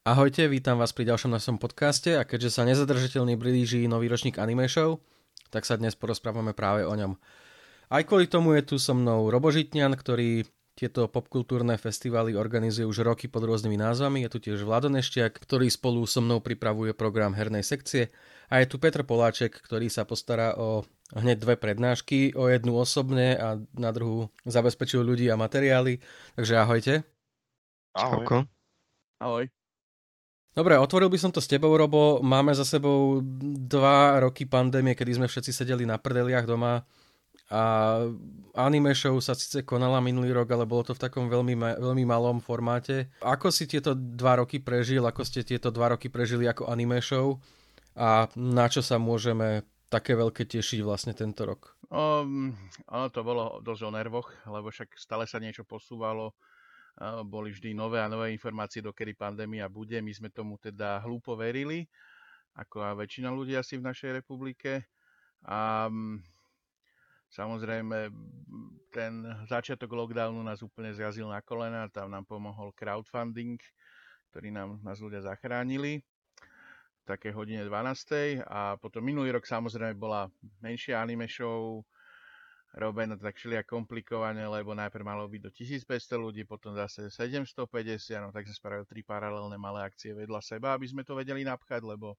Ahojte, vítam vás pri ďalšom našom podcaste a keďže sa nezadržiteľne blíži nový ročník Anime Show, tak sa dnes porozprávame práve o ňom. Aj kvôli tomu je tu so mnou Robožitňan, ktorý tieto popkultúrne festivály organizuje už roky pod rôznymi názvami. Je tu tiež Vlado Neštiak, ktorý spolu so mnou pripravuje program hernej sekcie. A je tu Petr Poláček, ktorý sa postará o hneď dve prednášky, o jednu osobne a na druhú zabezpečujú ľudí a materiály. Takže ahojte. Ahoj. Ahoj. Dobre, otvoril by som to s tebou, Robo. Máme za sebou dva roky pandémie, kedy sme všetci sedeli na prdeliach doma a anime show sa síce konala minulý rok, ale bolo to v takom veľmi, veľmi malom formáte. Ako si tieto dva roky prežil, ako ste tieto dva roky prežili ako anime show a na čo sa môžeme také veľké tešiť vlastne tento rok? Um, ono to bolo dosť o nervoch, lebo však stále sa niečo posúvalo boli vždy nové a nové informácie, dokedy pandémia bude. My sme tomu teda hlúpo verili, ako a väčšina ľudí asi v našej republike. A mm, samozrejme, ten začiatok lockdownu nás úplne zjazil na kolena, tam nám pomohol crowdfunding, ktorý nám nás ľudia zachránili také hodine 12. A potom minulý rok samozrejme bola menšia anime show, robené tak všelijak komplikovane, lebo najprv malo byť do 1500 ľudí, potom zase 750, no tak sme spravili tri paralelné malé akcie vedľa seba, aby sme to vedeli napchať, lebo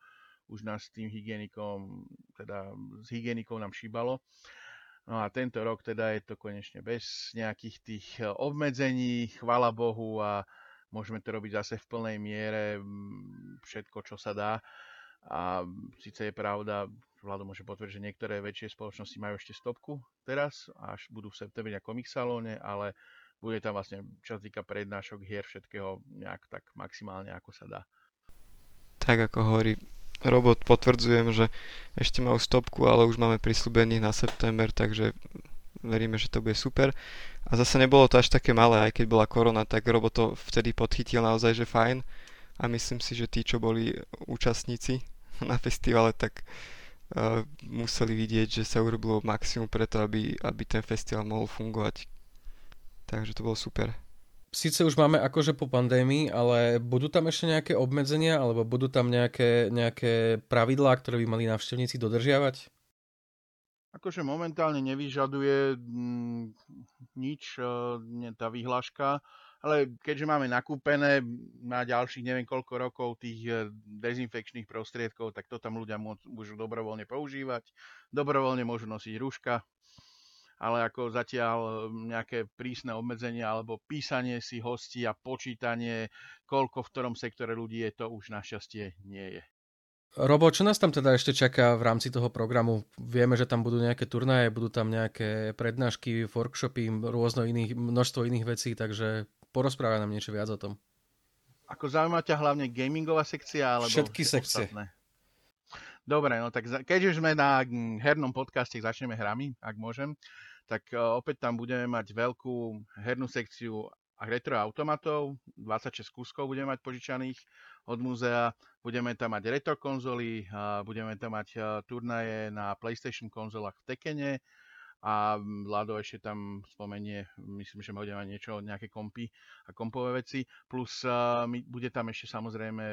už nás s tým hygienikom, teda s hygienikou nám šíbalo. No a tento rok teda je to konečne bez nejakých tých obmedzení, chvala Bohu a môžeme to robiť zase v plnej miere, všetko, čo sa dá. A síce je pravda, Vlado môže potvrdiť, že niektoré väčšie spoločnosti majú ešte stopku teraz, až budú v septembri na Comic Salóne, ale bude tam vlastne, čo sa týka prednášok, hier, všetkého nejak tak maximálne, ako sa dá. Tak ako hovorí Robot, potvrdzujem, že ešte majú stopku, ale už máme prislúbený na september, takže veríme, že to bude super. A zase nebolo to až také malé, aj keď bola korona, tak Robot to vtedy podchytil naozaj, že fajn. A myslím si, že tí, čo boli účastníci na festivale, tak uh, museli vidieť, že sa urobilo maximum preto, aby, aby ten festival mohol fungovať. Takže to bolo super. Sice už máme akože po pandémii, ale budú tam ešte nejaké obmedzenia alebo budú tam nejaké, nejaké pravidlá, ktoré by mali návštevníci dodržiavať? Akože momentálne nevyžaduje mm, nič e, tá vyhláška ale keďže máme nakúpené na ďalších neviem koľko rokov tých eh, dezinfekčných prostriedkov, tak to tam ľudia môžu dobrovoľne používať. Dobrovoľne môžu nosiť rúška, ale ako zatiaľ eh, nejaké prísne obmedzenia alebo písanie si hostí a počítanie, koľko v ktorom sektore ľudí je, to už našťastie nie je. Robo, čo nás tam teda ešte čaká v rámci toho programu? Vieme, že tam budú nejaké turnaje, budú tam nejaké prednášky, workshopy, rôzno iných, množstvo iných vecí, takže porozprávaj nám niečo viac o tom. Ako zaujíma ťa hlavne gamingová sekcia? Alebo Všetky sekcie. Ostatné? Dobre, no tak keďže sme na hernom podcaste, začneme hrami, ak môžem, tak e, opäť tam budeme mať veľkú hernú sekciu retro automatov, 26 kúskov budeme mať požičaných od múzea, budeme tam mať retro konzoly, budeme tam mať e, turnaje na PlayStation konzolách v Tekene, a Vlado ešte tam spomenie, myslím, že budeme mať niečo, nejaké kompy a kompové veci, plus uh, bude tam ešte samozrejme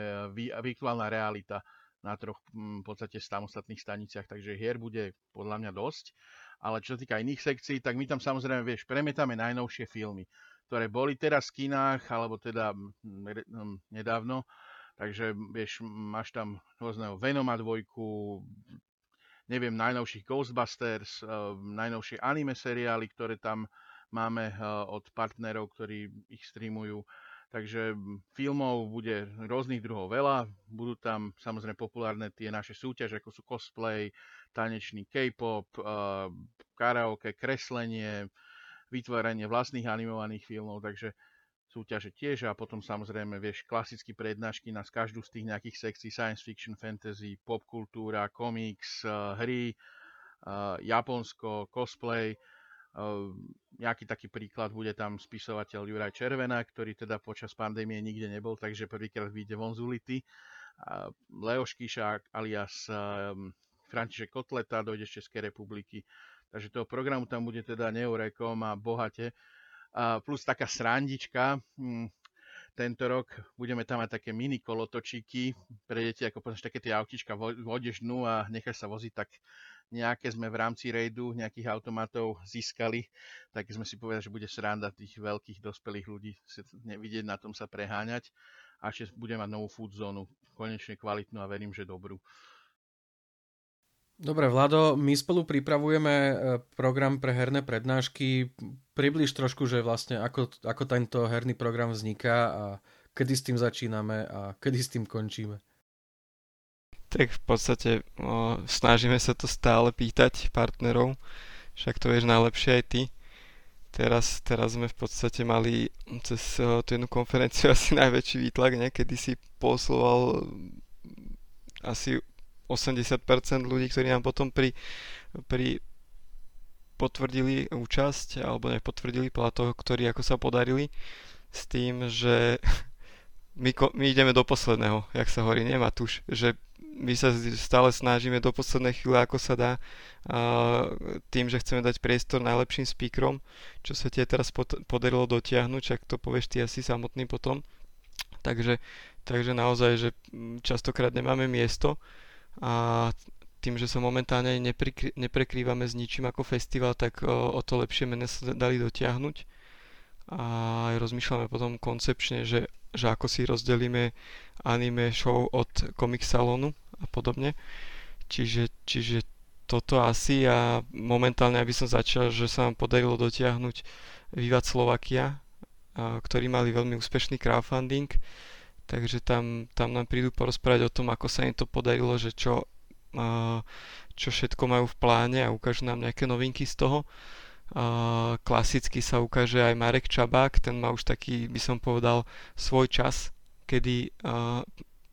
virtuálna realita na troch v podstate samostatných staniciach, takže hier bude podľa mňa dosť. Ale čo sa týka iných sekcií, tak my tam samozrejme, vieš, premietame najnovšie filmy, ktoré boli teraz v kinách, alebo teda nedávno, Takže vieš, máš tam rôzneho Venoma dvojku, neviem, najnovších Ghostbusters, uh, najnovšie anime seriály, ktoré tam máme uh, od partnerov, ktorí ich streamujú. Takže filmov bude rôznych druhov veľa. Budú tam samozrejme populárne tie naše súťaže, ako sú cosplay, tanečný K-pop, uh, karaoke, kreslenie, vytváranie vlastných animovaných filmov. Takže súťaže tiež a potom samozrejme, vieš, klasicky prednášky na každú z tých nejakých sekcií science fiction, fantasy, pop kultúra, komiks, eh, hry, eh, Japonsko, cosplay. Eh, nejaký taký príklad bude tam spisovateľ Juraj Červená, ktorý teda počas pandémie nikde nebol, takže prvýkrát vyjde von z ulity. Leoš Kišák alias František Kotleta dojde z Českej republiky. Takže toho programu tam bude teda neurekom a bohate plus taká srandička. Hm, tento rok budeme tam mať také mini kolotočíky pre deti, ako poznáš také tie autička, vodeš dnu a necháš sa voziť, tak nejaké sme v rámci rejdu nejakých automatov získali, tak sme si povedali, že bude sranda tých veľkých dospelých ľudí vidieť na tom sa preháňať a ešte budeme mať novú food zónu, konečne kvalitnú a verím, že dobrú. Dobre, Vlado, my spolu pripravujeme e, program pre herné prednášky. Približ trošku, že vlastne ako, ako tento herný program vzniká a kedy s tým začíname a kedy s tým končíme. Tak v podstate o, snažíme sa to stále pýtať partnerov, však to vieš najlepšie aj ty. Teraz, teraz sme v podstate mali cez o, tú jednu konferenciu asi najväčší výtlak, niekedy si posloval asi 80% ľudí, ktorí nám potom pri, pri potvrdili účasť alebo nepotvrdili toho, ktorí ako sa podarili s tým, že my, my ideme do posledného, jak sa hovorí, nemá tuž, že my sa stále snažíme do poslednej chvíle, ako sa dá, tým, že chceme dať priestor najlepším speakerom, čo sa ti teraz podarilo dotiahnuť, čak to povieš ty asi samotný potom. Takže, takže naozaj, že častokrát nemáme miesto, a tým, že sa momentálne neprekrývame s ničím ako festival, tak o, o to lepšie mene sa dali dotiahnuť. A rozmýšľame potom koncepčne, že, že ako si rozdelíme anime show od comic salonu a podobne. Čiže, čiže toto asi a momentálne, aby som začal, že sa nám podarilo dotiahnuť Vivat Slovakia, ktorí mali veľmi úspešný crowdfunding takže tam, tam nám prídu porozprávať o tom, ako sa im to podarilo, že čo, čo všetko majú v pláne a ukážu nám nejaké novinky z toho. Klasicky sa ukáže aj Marek Čabák, ten má už taký, by som povedal, svoj čas, kedy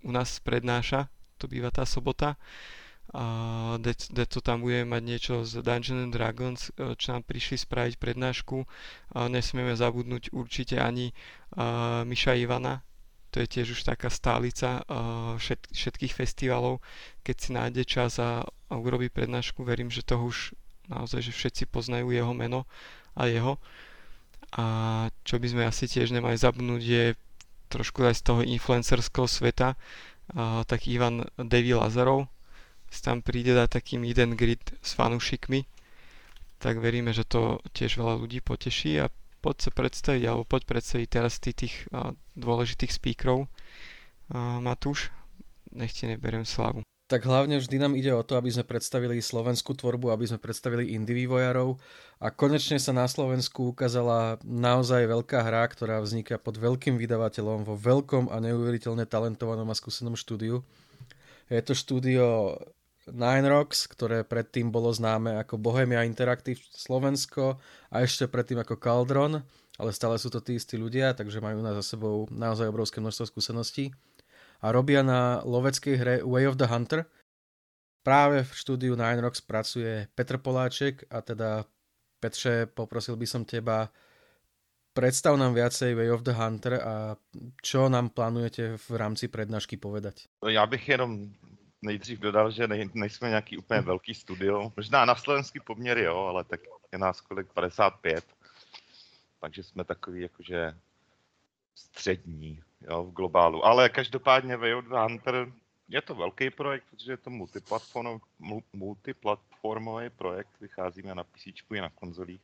u nás prednáša, to býva tá sobota. Uh, to tam budeme mať niečo z Dungeons and Dragons, e, čo nám prišli spraviť prednášku. Uh, nesmieme zabudnúť určite ani uh, Miša Ivana, to je tiež už taká stálica všet, všetkých festivalov. Keď si nájde čas a, a urobí prednášku, verím, že toho už naozaj, že všetci poznajú jeho meno a jeho. A čo by sme asi tiež nemali zabudnúť je trošku aj z toho influencerského sveta, uh, tak Ivan Devi Lazarov si tam príde dať taký meet and greet s fanúšikmi, tak veríme, že to tiež veľa ľudí poteší a poď sa predstaviť, alebo poď predstaviť teraz tých, tých uh, dôležitých speakerov. Uh, Matúš, nech ti neberiem slavu. Tak hlavne vždy nám ide o to, aby sme predstavili slovenskú tvorbu, aby sme predstavili indie vývojárov a konečne sa na Slovensku ukázala naozaj veľká hra, ktorá vzniká pod veľkým vydavateľom vo veľkom a neuveriteľne talentovanom a skúsenom štúdiu. Je to štúdio Nine Rocks, ktoré predtým bolo známe ako Bohemia Interactive Slovensko a ešte predtým ako Caldron, ale stále sú to tí istí ľudia, takže majú na za sebou naozaj obrovské množstvo skúseností. A robia na loveckej hre Way of the Hunter. Práve v štúdiu Nine Rocks pracuje Petr Poláček a teda Petře, poprosil by som teba, predstav nám viacej Way of the Hunter a čo nám plánujete v rámci prednášky povedať? Já bych jenom nejdřív dodal, že nej, nejsme nějaký úplně velký studio. Možná na slovenský poměry, jo, ale tak je nás kolik 55. Takže jsme takový jakože střední jo, v globálu. Ale každopádně Way Hunter je to velký projekt, protože je to multiplatform, multiplatformový projekt. Vycházíme na PC i na konzolích,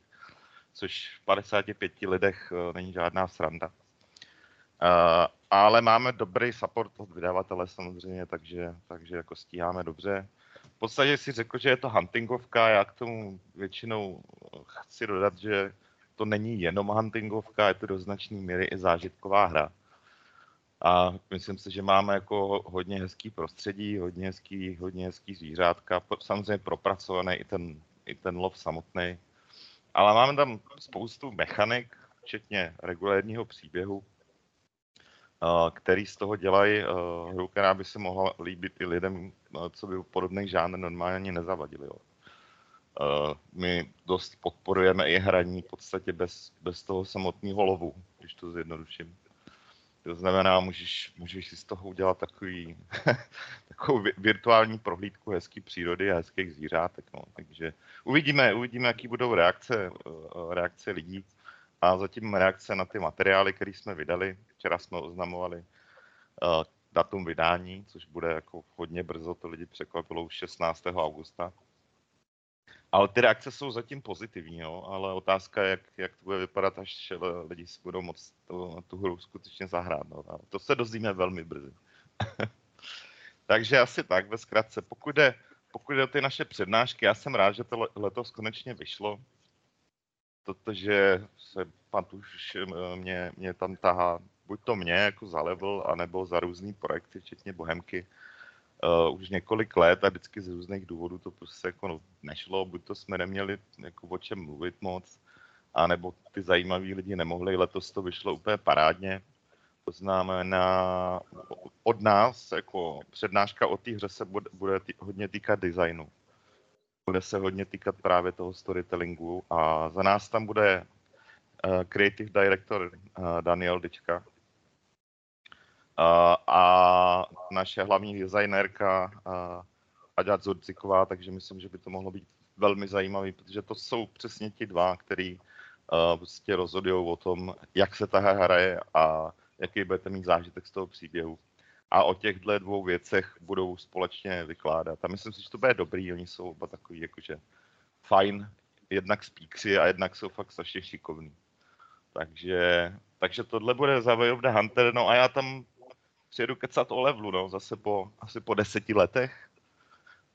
což v 55 lidech eh, není žádná sranda. Uh, ale máme dobrý support od vydavatele samozřejmě, takže, takže jako stíháme dobře. V podstatě si řekl, že je to huntingovka, já k tomu většinou chci dodat, že to není jenom huntingovka, je to do značné míry i zážitková hra. A myslím si, že máme jako hodně hezký prostředí, hodně hezký, hodně hezký zvířátka, samozřejmě propracovaný i ten, i ten lov samotný. Ale máme tam spoustu mechanik, včetně regulérního příběhu, který z toho dělají hru, která by se mohla líbit i lidem, co by podobný žánr normálně nezavadili. Jo. My dost podporujeme i hraní v podstatě bez, bez toho samotného lovu, když to zjednoduším. To znamená, můžeš, můžeš si z toho udělat takový, takovou virtuální prohlídku hezké přírody a hezkých zvířátek. No. Takže uvidíme, uvidíme, jaký budou reakce, reakce lidí a zatím reakce na ty materiály, které jsme vydali. Včera jsme oznamovali uh, datum vydání, což bude jako hodně brzo, to lidi překvapilo už 16. augusta. Ale ty reakce jsou zatím pozitivní, jo? ale otázka je, jak, jak to bude vypadat, až lidi si budou moct to, tu hru skutečně zahrát. No? A to se dozvíme velmi brzy. Takže asi tak, ve zkratce. Pokud jde, pokud jde o ty naše přednášky, já jsem rád, že to letos konečně vyšlo, protože se pan Tuš eh, mě, mě tam tahá buď to mě jako za level, anebo za různý projekty, včetně Bohemky, uh, už několik let a vždycky z různých důvodů to prostě jako nešlo, buď to jsme neměli jako o čem mluvit moc, anebo ty zajímaví lidi nemohli. Letos to vyšlo úplně parádně. To znamená, od nás, jako přednáška o té hře se bude, bude tý, hodně týkat designu. Bude se hodně týkat právě toho storytellingu a za nás tam bude uh, creative director uh, Daniel Dička, a naše hlavní designérka Aďa Zurciková, takže myslím, že by to mohlo být velmi zajímavý, protože to jsou přesně ti dva, který prostě rozhodují o tom, jak se ta hra hraje a jaký budete mít zážitek z toho příběhu. A o těchto dvou věcech budou společně vykládat. A myslím si, že to bude dobrý, oni jsou oba takový jakože fajn, jednak speakři a jednak jsou fakt strašně šikovní. Takže, takže tohle bude za Way of the Hunter, no a já tam přijedu kecat o levelu, no, zase po, asi po deseti letech,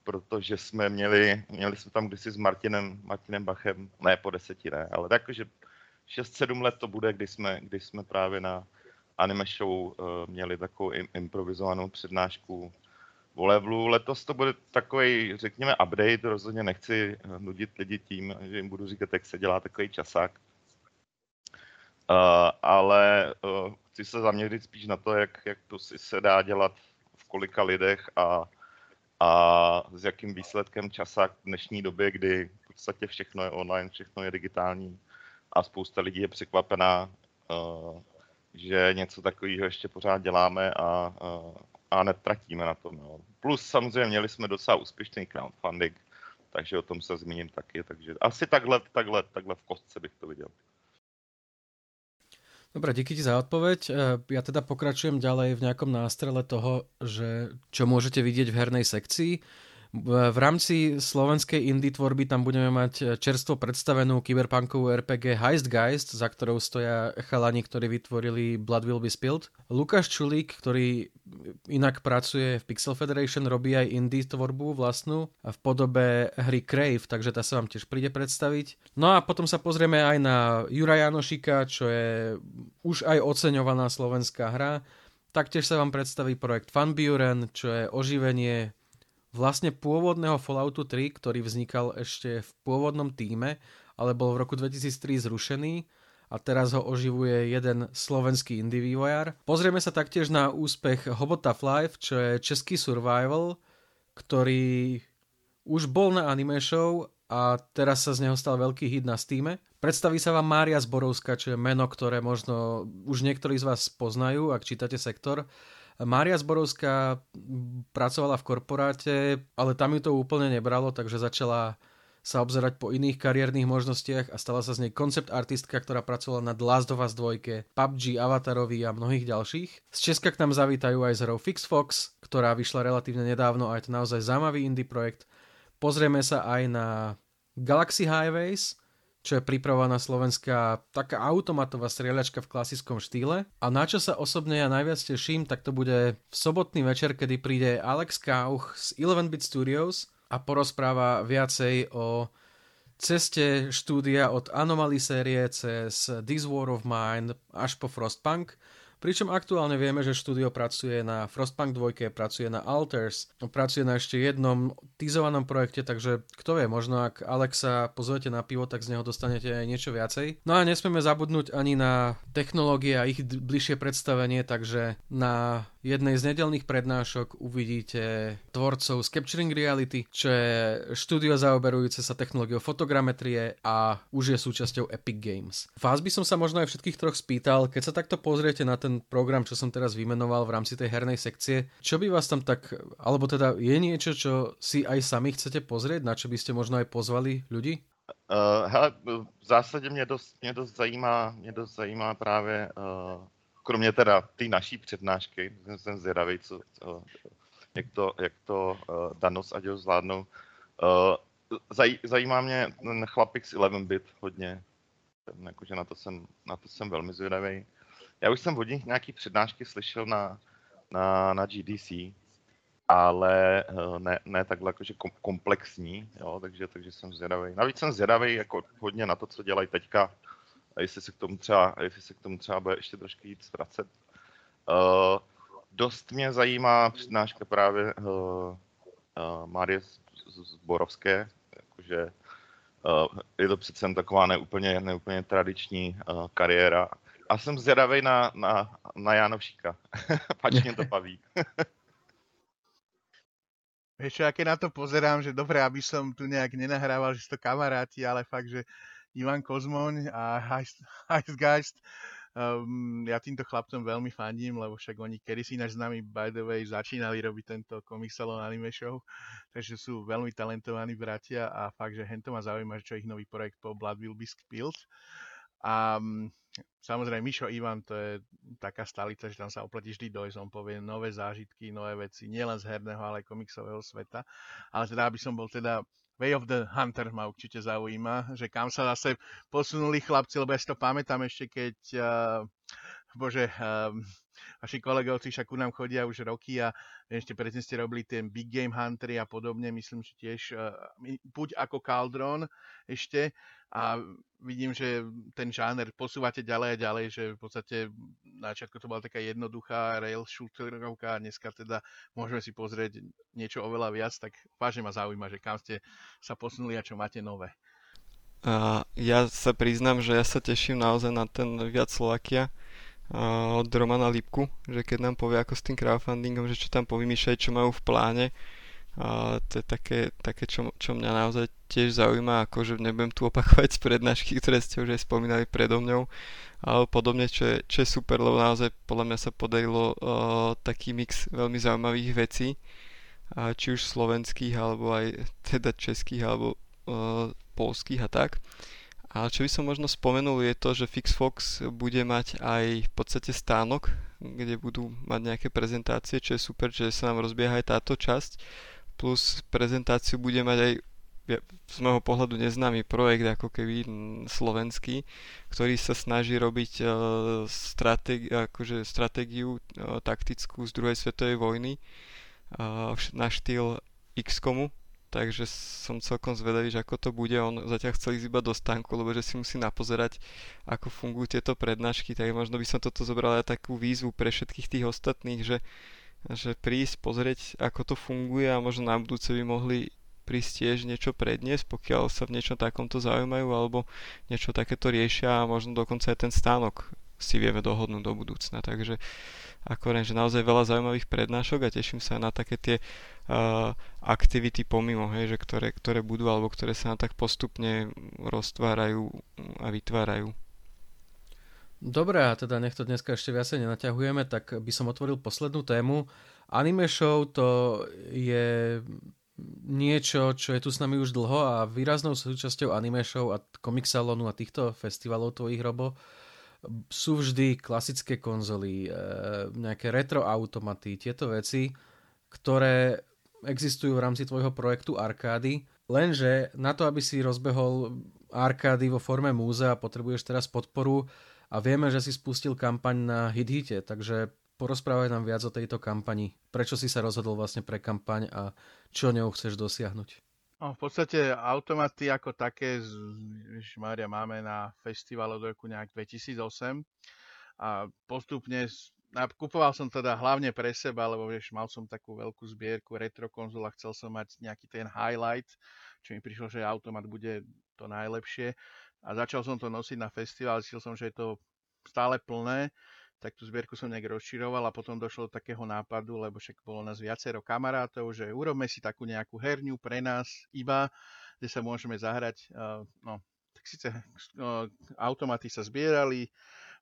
protože jsme měli, měli jsme tam kdysi s Martinem, Martinem Bachem, ne po deseti ne, ale takže 6-7 let to bude, kdy jsme, kdy jsme právě na anime show uh, měli takovou im, improvizovanou přednášku o levelu. Letos to bude takový, řekněme, update, rozhodně nechci nudit lidi tím, že jim budu říkat, jak se dělá takový časák. Uh, ale uh, chci se zaměřit spíš na to, jak, jak to si se dá dělat v kolika lidech a, a s jakým výsledkem časa v dnešní době, kdy v podstatě všechno je online, všechno je digitální a spousta lidí je překvapená, uh, že něco takového ještě pořád děláme a, uh, a netratíme na tom. No. Plus samozřejmě měli jsme docela úspěšný crowdfunding, takže o tom se zmíním taky. Takže asi takhle, takhle, takhle v kostce bych to viděl. Dobre, díky ti za odpoveď. E, ja teda pokračujem ďalej v nejakom nástrele toho, že čo môžete vidieť v hernej sekcii. V rámci slovenskej indie tvorby tam budeme mať čerstvo predstavenú kyberpunkovú RPG Heistgeist, za ktorou stoja chalani, ktorí vytvorili Blood Will Be Spilled. Lukáš Čulík, ktorý inak pracuje v Pixel Federation, robí aj indie tvorbu vlastnú v podobe hry Crave, takže tá sa vám tiež príde predstaviť. No a potom sa pozrieme aj na Jura Janošika, čo je už aj oceňovaná slovenská hra. Taktiež sa vám predstaví projekt Funburen, čo je oživenie vlastne pôvodného Falloutu 3, ktorý vznikal ešte v pôvodnom týme, ale bol v roku 2003 zrušený a teraz ho oživuje jeden slovenský indie vývojár. Pozrieme sa taktiež na úspech Hobota Life, čo je český survival, ktorý už bol na anime show a teraz sa z neho stal veľký hit na Steam. Predstaví sa vám Mária Zborovská, čo je meno, ktoré možno už niektorí z vás poznajú, ak čítate sektor. Mária Zborovská pracovala v korporáte, ale tam ju to úplne nebralo, takže začala sa obzerať po iných kariérnych možnostiach a stala sa z nej koncept artistka, ktorá pracovala na Last of Us 2, PUBG, Avatarovi a mnohých ďalších. Z Česka k nám zavítajú aj z hrou Fix Fox, ktorá vyšla relatívne nedávno a je to naozaj zaujímavý indie projekt. Pozrieme sa aj na Galaxy Highways, čo je pripravovaná slovenská taká automatová strieľačka v klasickom štýle. A na čo sa osobne ja najviac teším, tak to bude v sobotný večer, kedy príde Alex Kauch z 11-bit Studios a porozpráva viacej o ceste štúdia od Anomaly série cez This War of Mine až po Frostpunk Pričom aktuálne vieme, že štúdio pracuje na Frostpunk 2, pracuje na Alters, pracuje na ešte jednom tizovanom projekte, takže kto vie, možno ak Alexa pozvete na pivo, tak z neho dostanete aj niečo viacej. No a nesmieme zabudnúť ani na technológie a ich bližšie predstavenie, takže na jednej z nedelných prednášok uvidíte tvorcov z Capturing Reality, čo je štúdio zaoberujúce sa technológiou fotogrametrie a už je súčasťou Epic Games. Vás by som sa možno aj všetkých troch spýtal, keď sa takto pozriete na ten program, čo som teraz vymenoval v rámci tej hernej sekcie, čo by vás tam tak, alebo teda je niečo, čo si aj sami chcete pozrieť, na čo by ste možno aj pozvali ľudí? Uh, hele, v zásadě mě dost, mě dost zajímá, mě dost zajímá právě, uh, kromě teda ty naší přednášky, jsem, zvědavý, co, uh, jak to, jak to uh, Danos a Dio zvládnou. Uh, zaj, zajímá mě ten chlapik z 11-bit hodně, jakože na to, jsem, na to jsem velmi zvědavý. Já už jsem od nich nějaký přednášky slyšel na, na, na GDC, ale eh, ne, ne takhle jakože komplexní, jo, takže, takže jsem zvědavý. Navíc jsem zvědavý jako hodně na to, co dělají teďka, a jestli se k tomu třeba, jestli se k tomu třeba bude ještě trošku jít zvracet. Uh, dost mě zajímá přednáška právě uh, uh, Marie Zborovské, jakože uh, je to přece taková neúplně, neúplně tradiční uh, kariéra. A jsem zvědavý na, na, na Janovšíka, pač mě to baví. Vieš čo, ja keď na to pozerám, že dobre, aby som tu nejak nenahrával, že sú to kamaráti, ale fakt, že Ivan Kozmoň a Heistgeist, um, ja týmto chlapcom veľmi fandím, lebo však oni kedysi ináč s nami, by the way, začínali robiť tento Comic Salon Anime Show, takže sú veľmi talentovaní bratia a fakt, že hento ma zaujíma, čo ich nový projekt po Blood Will Be Spilled. A um, Samozrejme, Mišo Ivan, to je taká stalica, že tam sa opletí vždy dojsť, on povie nové zážitky, nové veci, nielen z herného, ale aj komiksového sveta. Ale teda, aby som bol teda Way of the Hunter ma určite zaujíma, že kam sa zase posunuli chlapci, lebo ja si to pamätám ešte, keď, uh, bože, uh, vaši kolegovci však ku nám chodia už roky a ešte predtým ste robili ten Big Game Huntery a podobne, myslím, že tiež uh, buď ako Caldron ešte a vidím, že ten žáner posúvate ďalej a ďalej, že v podstate na začiatku to bola taká jednoduchá rail shooterovka a dneska teda môžeme si pozrieť niečo oveľa viac, tak vážne ma zaujíma, že kam ste sa posunuli a čo máte nové. A ja sa priznám, že ja sa teším naozaj na ten viac Slovakia od Romana Lipku, že keď nám povie ako s tým crowdfundingom, že čo tam povymýšľajú, čo majú v pláne, a to je také, také čo, čo mňa naozaj tiež zaujíma, akože nebudem tu opakovať prednášky, ktoré ste už aj spomínali predo mňou, ale podobne, čo je, čo je super, lebo naozaj podľa mňa sa podarilo uh, taký mix veľmi zaujímavých vecí, uh, či už slovenských, alebo aj teda českých, alebo uh, polských a tak. Ale čo by som možno spomenul je to, že FixFox bude mať aj v podstate stánok, kde budú mať nejaké prezentácie, čo je super, že sa nám rozbieha aj táto časť. Plus prezentáciu bude mať aj z môjho pohľadu neznámy projekt ako keby slovenský, ktorý sa snaží robiť uh, stratég, akože stratégiu uh, taktickú z druhej svetovej vojny uh, na štýl XCOMu, takže som celkom zvedavý, že ako to bude. On zatiaľ chcel ísť iba do stánku, lebo že si musí napozerať, ako fungujú tieto prednášky, tak možno by som toto zobral aj takú výzvu pre všetkých tých ostatných, že že prísť, pozrieť, ako to funguje a možno na budúce by mohli prísť tiež niečo predniesť, pokiaľ sa v niečom takomto zaujímajú alebo niečo takéto riešia a možno dokonca aj ten stánok si vieme dohodnúť do budúcna. Takže ako viem, že naozaj veľa zaujímavých prednášok a teším sa na také tie uh, aktivity pomimo, hej, že ktoré, ktoré budú alebo ktoré sa tak postupne roztvárajú a vytvárajú. Dobre, a teda nech to dneska ešte viacej nenaťahujeme, tak by som otvoril poslednú tému. Anime show to je niečo, čo je tu s nami už dlho a výraznou súčasťou anime show a comic salonu a týchto festivalov tvojich robo sú vždy klasické konzoly, e, nejaké retro automaty, tieto veci, ktoré existujú v rámci tvojho projektu Arkády, lenže na to, aby si rozbehol arkády vo forme múzea, potrebuješ teraz podporu a vieme, že si spustil kampaň na HitHite, takže porozprávaj nám viac o tejto kampani. Prečo si sa rozhodol vlastne pre kampaň a čo ňou chceš dosiahnuť? No, v podstate automaty ako také, Mária, máme na festival od roku nejak 2008 a postupne kupoval som teda hlavne pre seba, lebo vieš, mal som takú veľkú zbierku retro konzol a chcel som mať nejaký ten highlight, čo mi prišlo, že automat bude to najlepšie. A začal som to nosiť na festival, zistil som, že je to stále plné, tak tú zbierku som nejak rozširoval a potom došlo do takého nápadu, lebo však bolo nás viacero kamarátov, že urobme si takú nejakú herňu pre nás iba, kde sa môžeme zahrať. Uh, no, tak síce uh, automaty sa zbierali,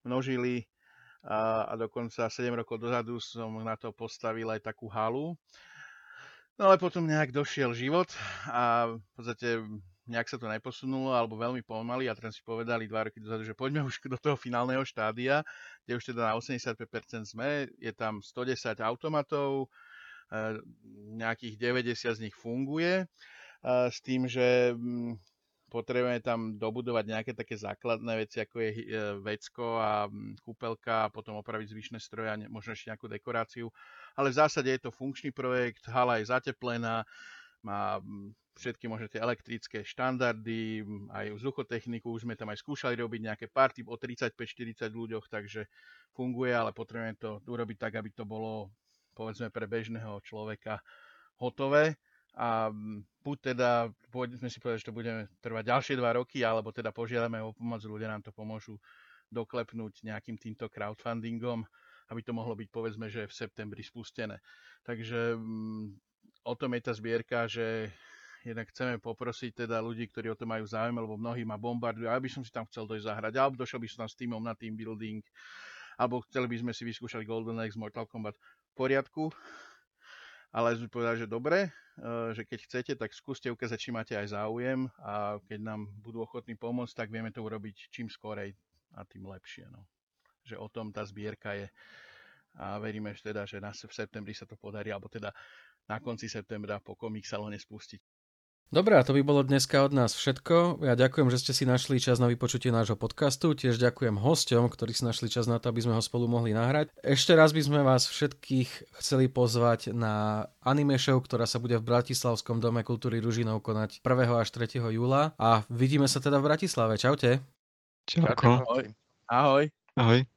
množili uh, a dokonca 7 rokov dozadu som na to postavil aj takú halu. No ale potom nejak došiel život a v podstate nejak sa to neposunulo alebo veľmi pomaly a teraz si povedali dva roky dozadu, že poďme už do toho finálneho štádia, kde už teda na 85% sme, je tam 110 automatov, e, nejakých 90 z nich funguje, e, s tým, že mm, potrebujeme tam dobudovať nejaké také základné veci, ako je vecko a mm, kúpelka a potom opraviť zvyšné stroje a možno ešte nejakú dekoráciu. Ale v zásade je to funkčný projekt, hala je zateplená, má všetky možné tie elektrické štandardy, aj vzduchotechniku, už sme tam aj skúšali robiť nejaké party o 35-40 ľuďoch, takže funguje, ale potrebujeme to urobiť tak, aby to bolo povedzme pre bežného človeka hotové a buď teda, sme si povedali, že to budeme trvať ďalšie dva roky, alebo teda požiadame o pomoc, ľudia nám to pomôžu doklepnúť nejakým týmto crowdfundingom, aby to mohlo byť povedzme, že v septembri spustené. Takže o tom je tá zbierka, že jednak chceme poprosiť teda ľudí, ktorí o to majú záujem, lebo mnohí ma bombardujú, aby som si tam chcel dojsť zahrať, alebo došiel by som tam s týmom na team building, alebo chceli by sme si vyskúšať Golden Axe Mortal Kombat v poriadku, ale sme povedali, že dobre, e, že keď chcete, tak skúste ukázať, či máte aj záujem a keď nám budú ochotní pomôcť, tak vieme to urobiť čím skorej a tým lepšie. No. Že o tom tá zbierka je a veríme že teda, že na, v septembri sa to podarí, alebo teda na konci septembra po Comic Salone spustiť. Dobre, a to by bolo dneska od nás všetko. Ja ďakujem, že ste si našli čas na vypočutie nášho podcastu. Tiež ďakujem hosťom, ktorí si našli čas na to, aby sme ho spolu mohli nahrať. Ešte raz by sme vás všetkých chceli pozvať na anime show, ktorá sa bude v Bratislavskom dome kultúry Ružinov konať 1. až 3. júla. A vidíme sa teda v Bratislave. Čaute. Čauko. Ahoj. Ahoj. Ahoj.